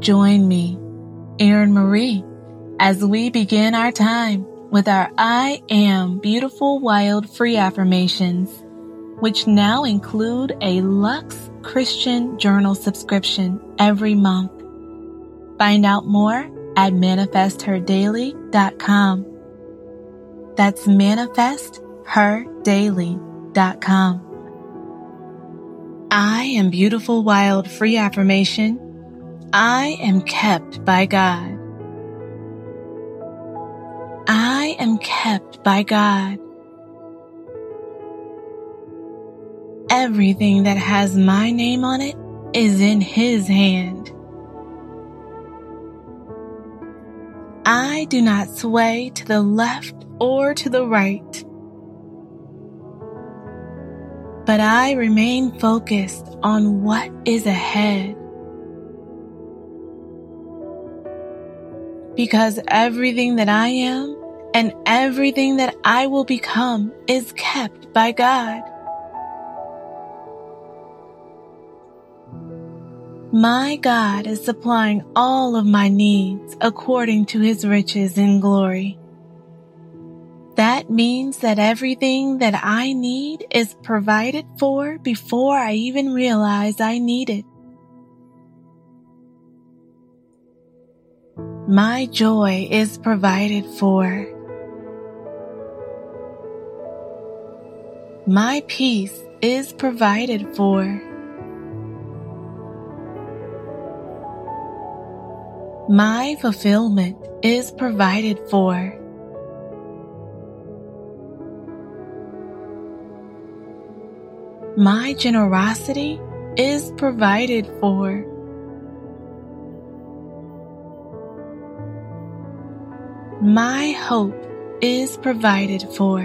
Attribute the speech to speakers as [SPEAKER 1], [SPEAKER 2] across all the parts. [SPEAKER 1] Join me, Erin Marie, as we begin our time with our I Am Beautiful Wild Free Affirmations, which now include a Lux Christian Journal subscription every month. Find out more at manifestherdaily.com. That's manifestherdaily.com. I am beautiful wild free affirmation I am kept by God. I am kept by God. Everything that has my name on it is in His hand. I do not sway to the left or to the right, but I remain focused on what is ahead. because everything that I am and everything that I will become is kept by God. My God is supplying all of my needs according to his riches in glory. That means that everything that I need is provided for before I even realize I need it. my joy is provided for. My peace is provided for. My fulfillment is provided for. My generosity is provided for. my hope is provided for.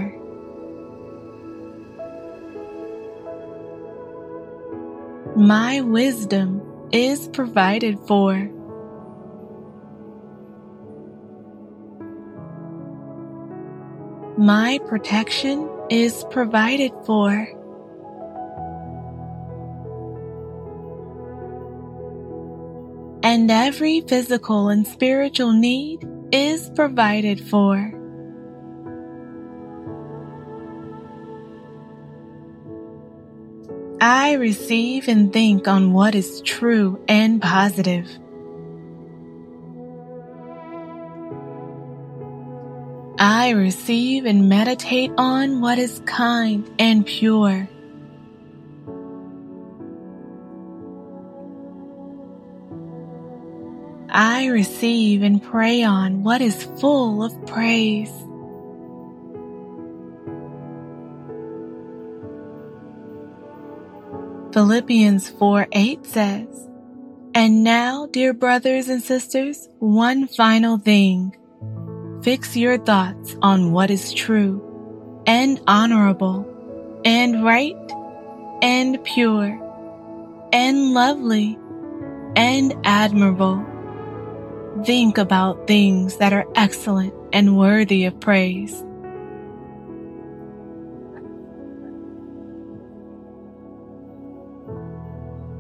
[SPEAKER 1] My wisdom is provided for. My protection is provided for. And every physical and spiritual need is provided for. I receive and think on what is true and positive. I receive and meditate on what is kind and pure. I receive and pray on what is full of praise. Philippians 4 8 says, And now, dear brothers and sisters, one final thing. Fix your thoughts on what is true and honorable and right and pure and lovely and admirable Think about things that are excellent and worthy of praise.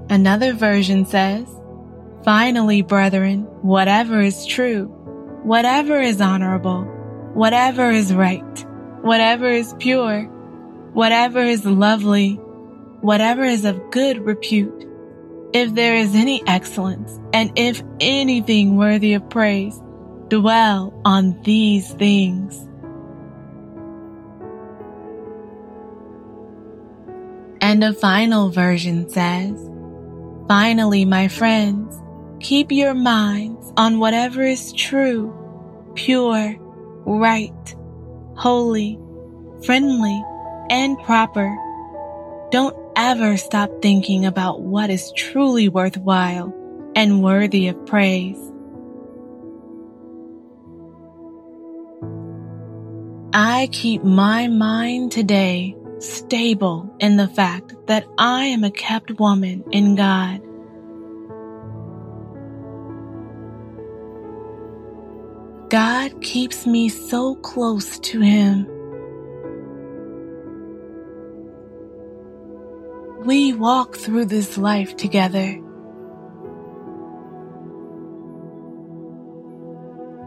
[SPEAKER 1] Another version says, Finally, brethren, whatever is true, whatever is honorable, whatever is right, whatever is pure, whatever is lovely, whatever is of good repute, if there is any excellence, and if anything worthy of praise, dwell on these things. And a final version says, Finally, my friends, keep your minds on whatever is true, pure, right, holy, friendly, and proper. Don't ever stop thinking about what is truly worthwhile and worthy of praise. I keep my mind today stable in the fact that I am a kept woman in God. God keeps me so close to Him. we walk through this life together.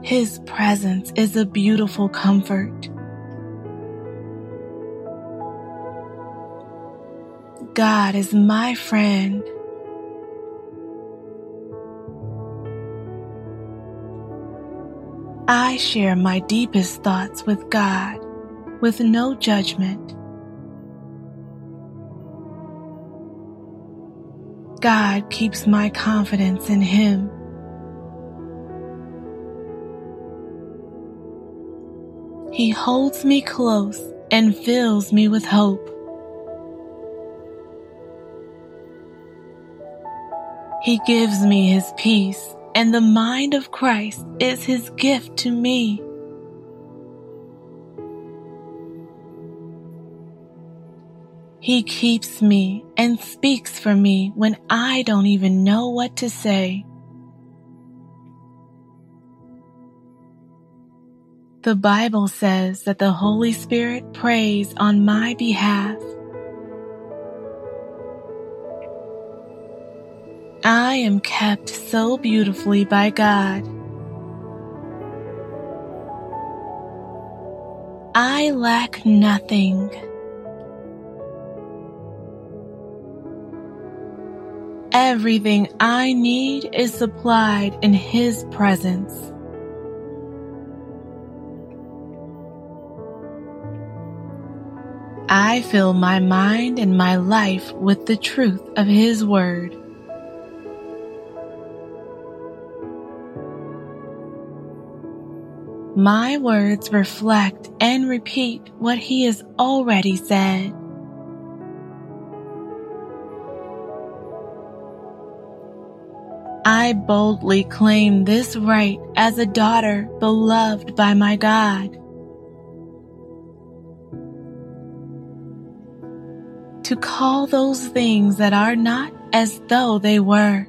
[SPEAKER 1] His presence is a beautiful comfort. God is my friend. I share my deepest thoughts with God with no judgment. God keeps my confidence in Him. He holds me close and fills me with hope. He gives me His peace, and the mind of Christ is His gift to me. He keeps me and speaks for me when I don't even know what to say. The Bible says that the Holy Spirit prays on my behalf. I am kept so beautifully by God. I lack nothing. Everything I need is supplied in His presence. I fill my mind and my life with the truth of His Word. My words reflect and repeat what He has already said. I boldly claim this right as a daughter beloved by my God. To call those things that are not as though they were.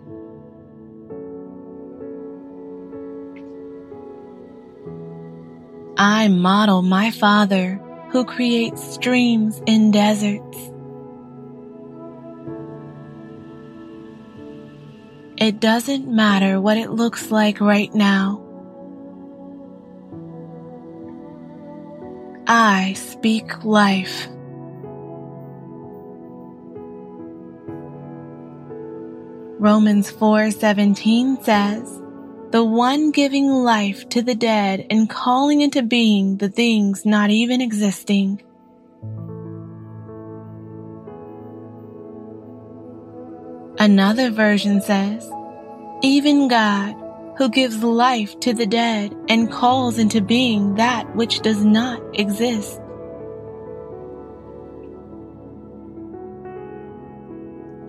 [SPEAKER 1] I model my Father who creates streams in deserts. It doesn't matter what it looks like right now. I speak life. Romans 4:17 says, "The one giving life to the dead and calling into being the things not even existing." Another version says, Even God, who gives life to the dead and calls into being that which does not exist.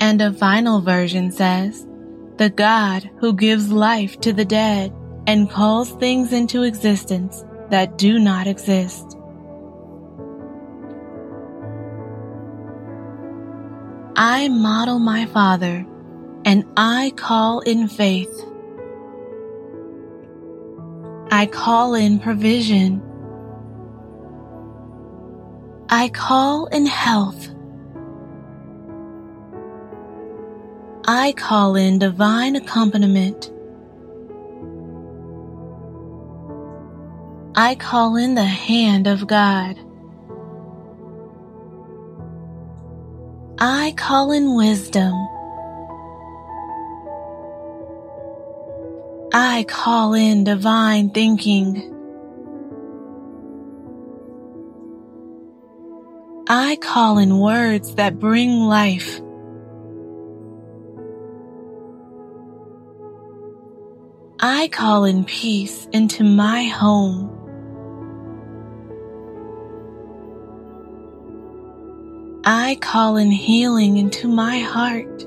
[SPEAKER 1] And a final version says, The God who gives life to the dead and calls things into existence that do not exist. I model my Father and I call in faith. I call in provision. I call in health. I call in divine accompaniment. I call in the hand of God. I call in wisdom. I call in divine thinking. I call in words that bring life. I call in peace into my home. I call in healing into my heart.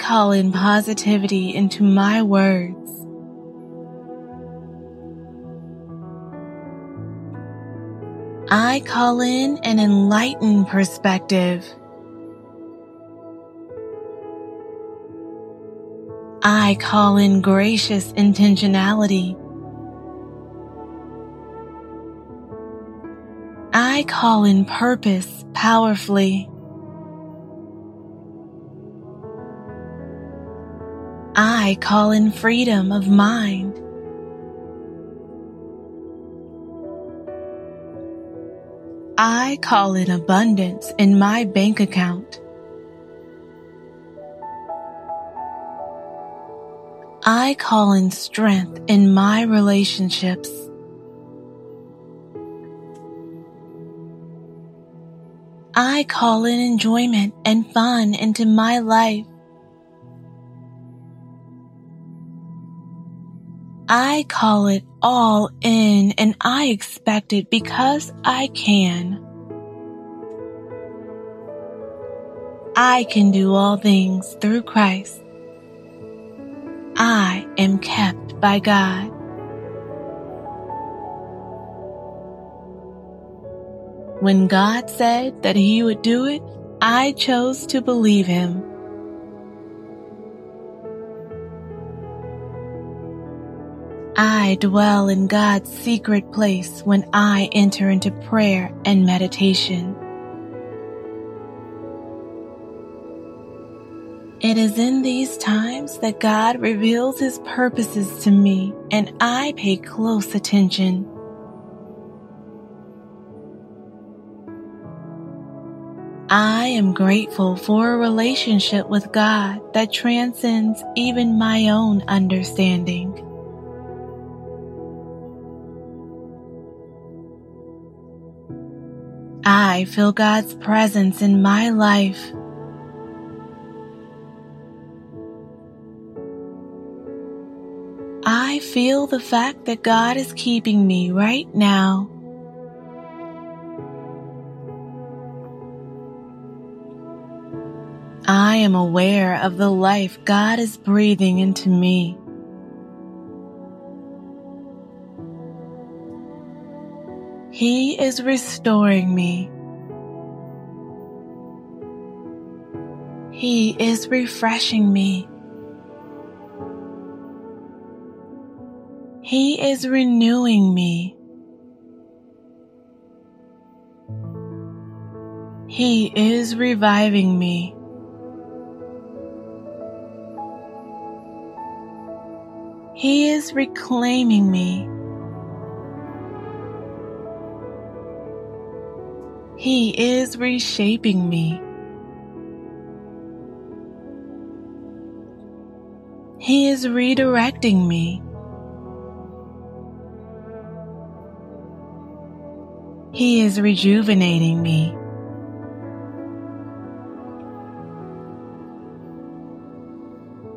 [SPEAKER 1] call in positivity into my words. I call in an enlightened perspective. I call in gracious intentionality. I call in purpose powerfully. I call in freedom of mind. I call in abundance in my bank account. I call in strength in my relationships. I call in enjoyment and fun into my life. I call it all in and I expect it because I can. I can do all things through Christ. I am kept by God. When God said that He would do it, I chose to believe Him. I dwell in God's secret place when I enter into prayer and meditation. It is in these times that God reveals His purposes to me and I pay close attention. I am grateful for a relationship with God that transcends even my own understanding. I feel God's presence in my life. I feel the fact that God is keeping me right now. I am aware of the life God is breathing into me. He is restoring me. He is refreshing me. He is renewing me. He is reviving me. He is reclaiming me. He is reshaping me. He is redirecting me. He is rejuvenating me.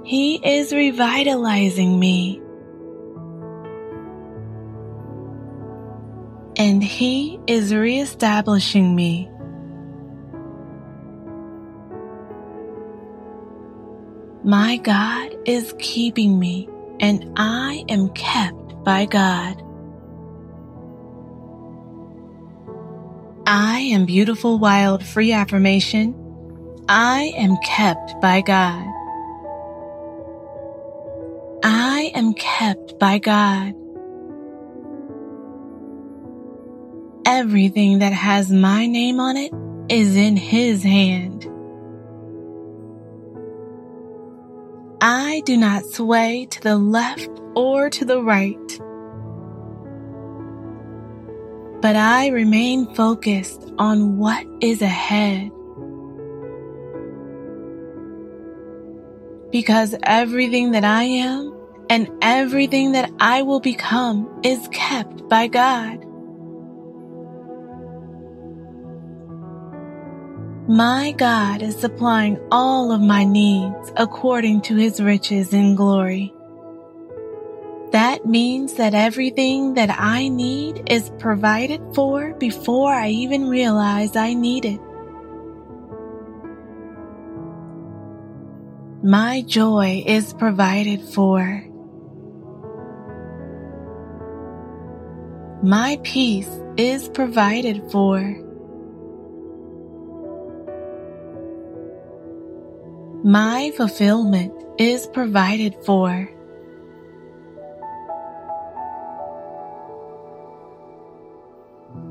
[SPEAKER 1] He is revitalizing me. and He is reestablishing me. My God is keeping me, and I am kept by God. I am beautiful, wild, free affirmation. I am kept by God. I am kept by God. Everything that has my name on it is in His hand. I do not sway to the left or to the right, but I remain focused on what is ahead. Because everything that I am and everything that I will become is kept by God. My God is supplying all of my needs according to his riches in glory. That means that everything that I need is provided for before I even realize I need it. My joy is provided for. My peace is provided for. My fulfillment is provided for.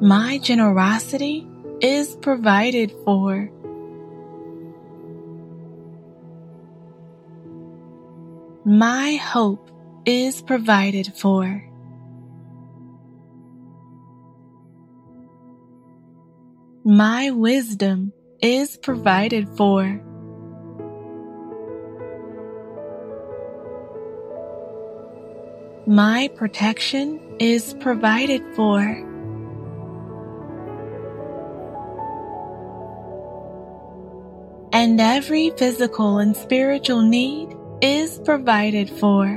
[SPEAKER 1] My generosity is provided for. My hope is provided for. My wisdom is provided for. my protection is provided for. and every physical and spiritual need is provided for.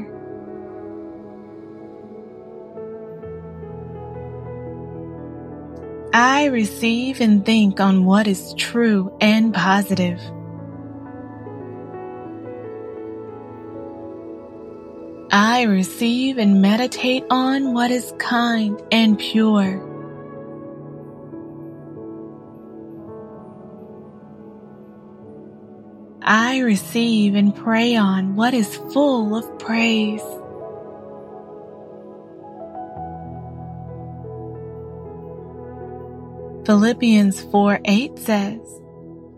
[SPEAKER 1] I receive and think on what is true and positive. I receive and meditate on what is kind and pure. I receive and pray on what is full of praise. Philippians 4 8 says,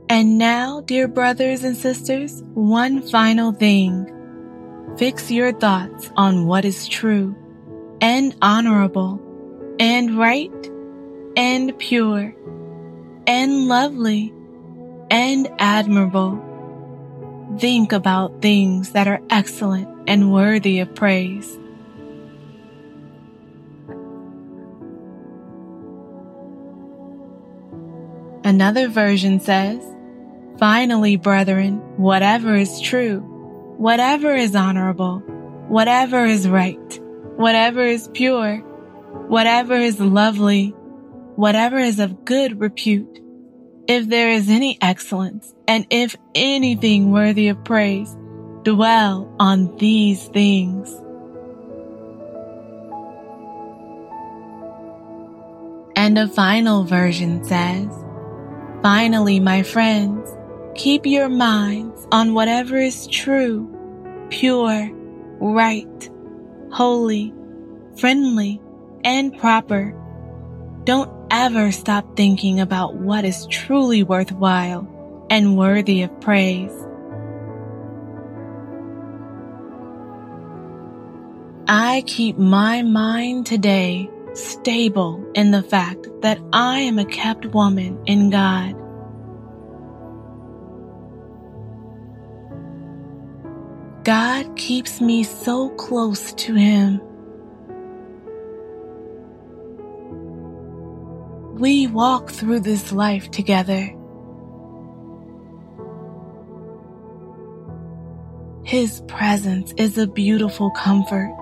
[SPEAKER 1] And now, dear brothers and sisters, one final thing. Fix your thoughts on what is true and honorable and right and pure and lovely and admirable. Think about things that are excellent and worthy of praise. Another version says, Finally, brethren, whatever is true, whatever is honorable, whatever is right, whatever is pure, whatever is lovely, whatever is of good repute, if there is any excellence, and if anything worthy of praise, dwell on these things. And a final version says, Finally, my friends, keep your minds on whatever is true pure, right, holy, friendly, and proper. Don't ever stop thinking about what is truly worthwhile and worthy of praise. I keep my mind today stable in the fact that I am a kept woman in God. God keeps me so close to Him. We walk through this life together. His presence is a beautiful comfort.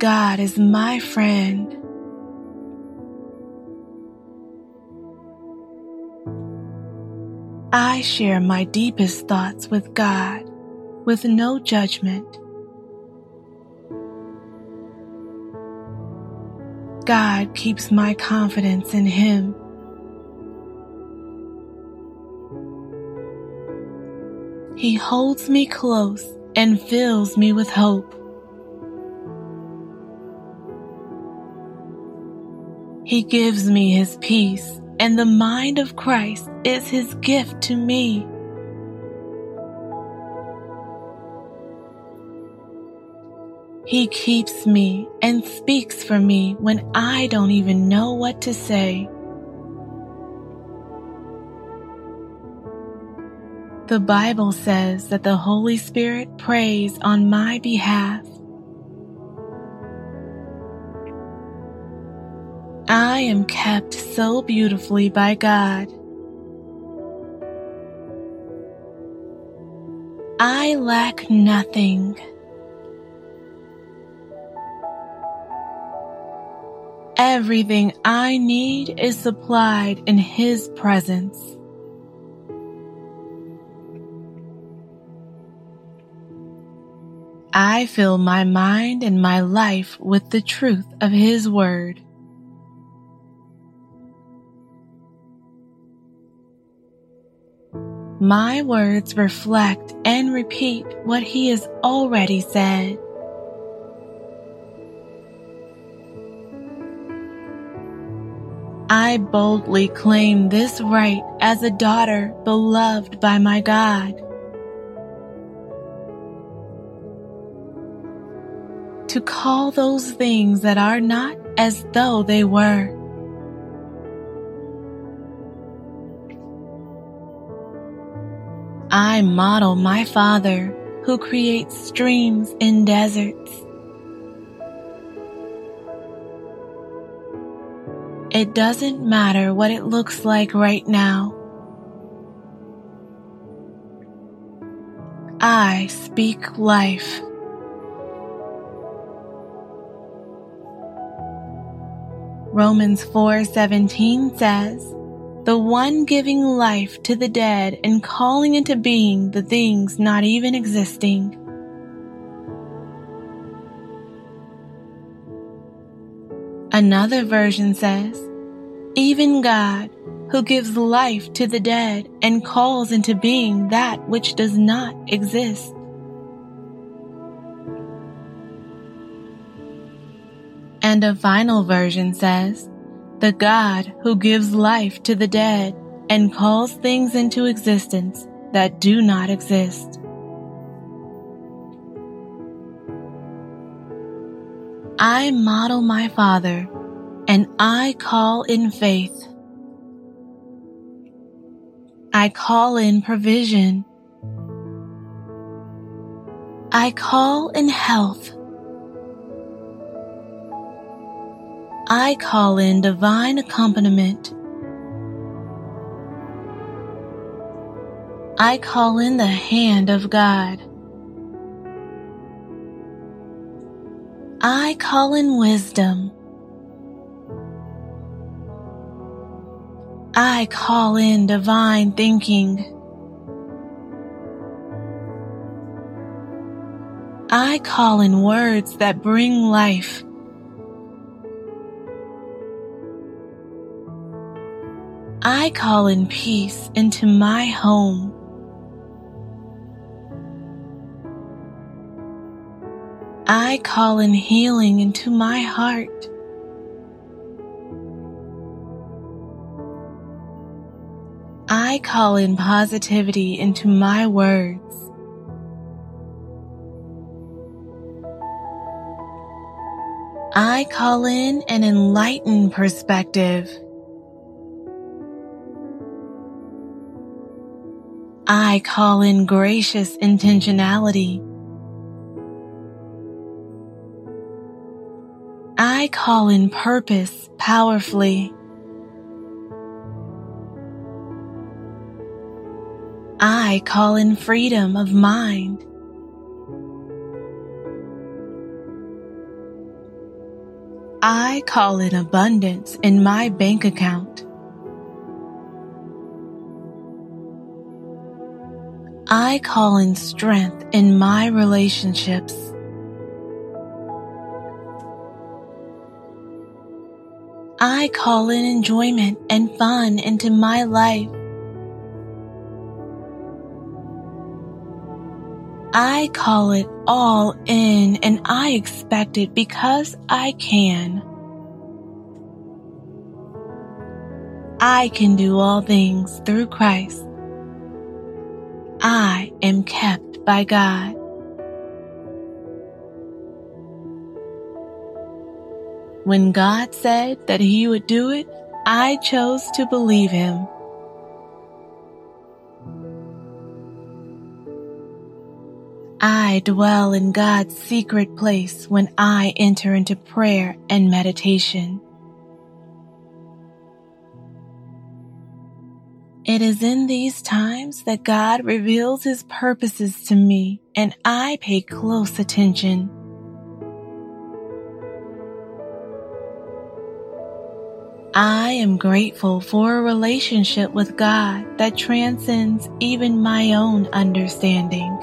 [SPEAKER 1] God is my friend. I share my deepest thoughts with God with no judgment. God keeps my confidence in Him. He holds me close and fills me with hope. He gives me His peace and the mind of Christ is his gift to me. He keeps me and speaks for me when I don't even know what to say. The Bible says that the Holy Spirit prays on my behalf I am kept so beautifully by God. I lack nothing. Everything I need is supplied in His presence. I fill my mind and my life with the truth of His Word. My words reflect and repeat what He has already said. I boldly claim this right as a daughter beloved by my God. To call those things that are not as though they were. I model my Father who creates streams in deserts. It doesn't matter what it looks like right now. I speak life. Romans 4:17 says, the one giving life to the dead and calling into being the things not even existing. Another version says, even God, who gives life to the dead and calls into being that which does not exist. And a final version says, the God who gives life to the dead and calls things into existence that do not exist. I model my Father and I call in faith. I call in provision. I call in health. I call in divine accompaniment. I call in the hand of God. I call in wisdom. I call in divine thinking. I call in words that bring life. I call in peace into my home. I call in healing into my heart. I call in positivity into my words. I call in an enlightened perspective. I call in gracious intentionality. I call in purpose powerfully. I call in freedom of mind. I call in abundance in my bank account. I call in strength in my relationships. I call in enjoyment and fun into my life. I call it all in and I expect it because I can. I can do all things through Christ I am kept by God. When God said that He would do it, I chose to believe Him. I dwell in God's secret place when I enter into prayer and meditation. It is in these times that God reveals his purposes to me, and I pay close attention. I am grateful for a relationship with God that transcends even my own understanding.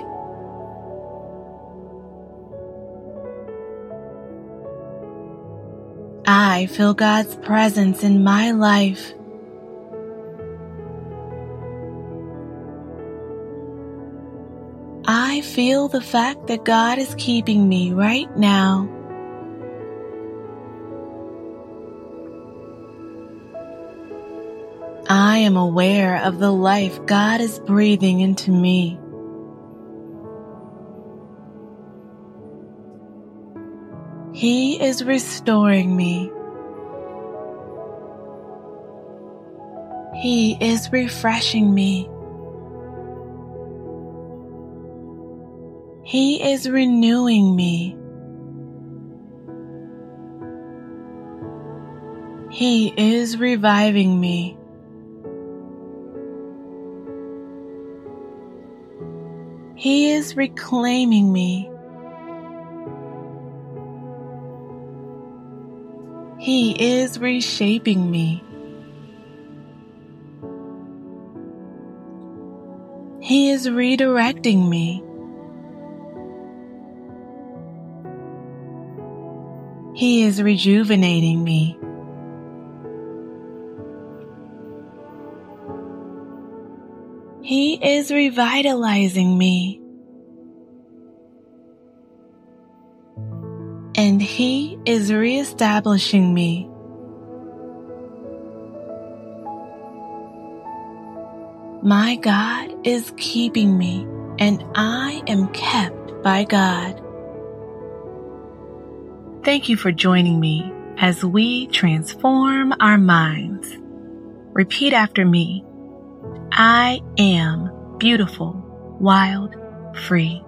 [SPEAKER 1] I feel God's presence in my life feel the fact that God is keeping me right now. I am aware of the life God is breathing into me. He is restoring me. He is refreshing me. He is renewing me. He is reviving me. He is reclaiming me. He is reshaping me. He is redirecting me. He is rejuvenating me. He is revitalizing me. And He is reestablishing me. My God is keeping me, and I am kept by God. Thank you for joining me as we transform our minds. Repeat after me. I am beautiful, wild, free.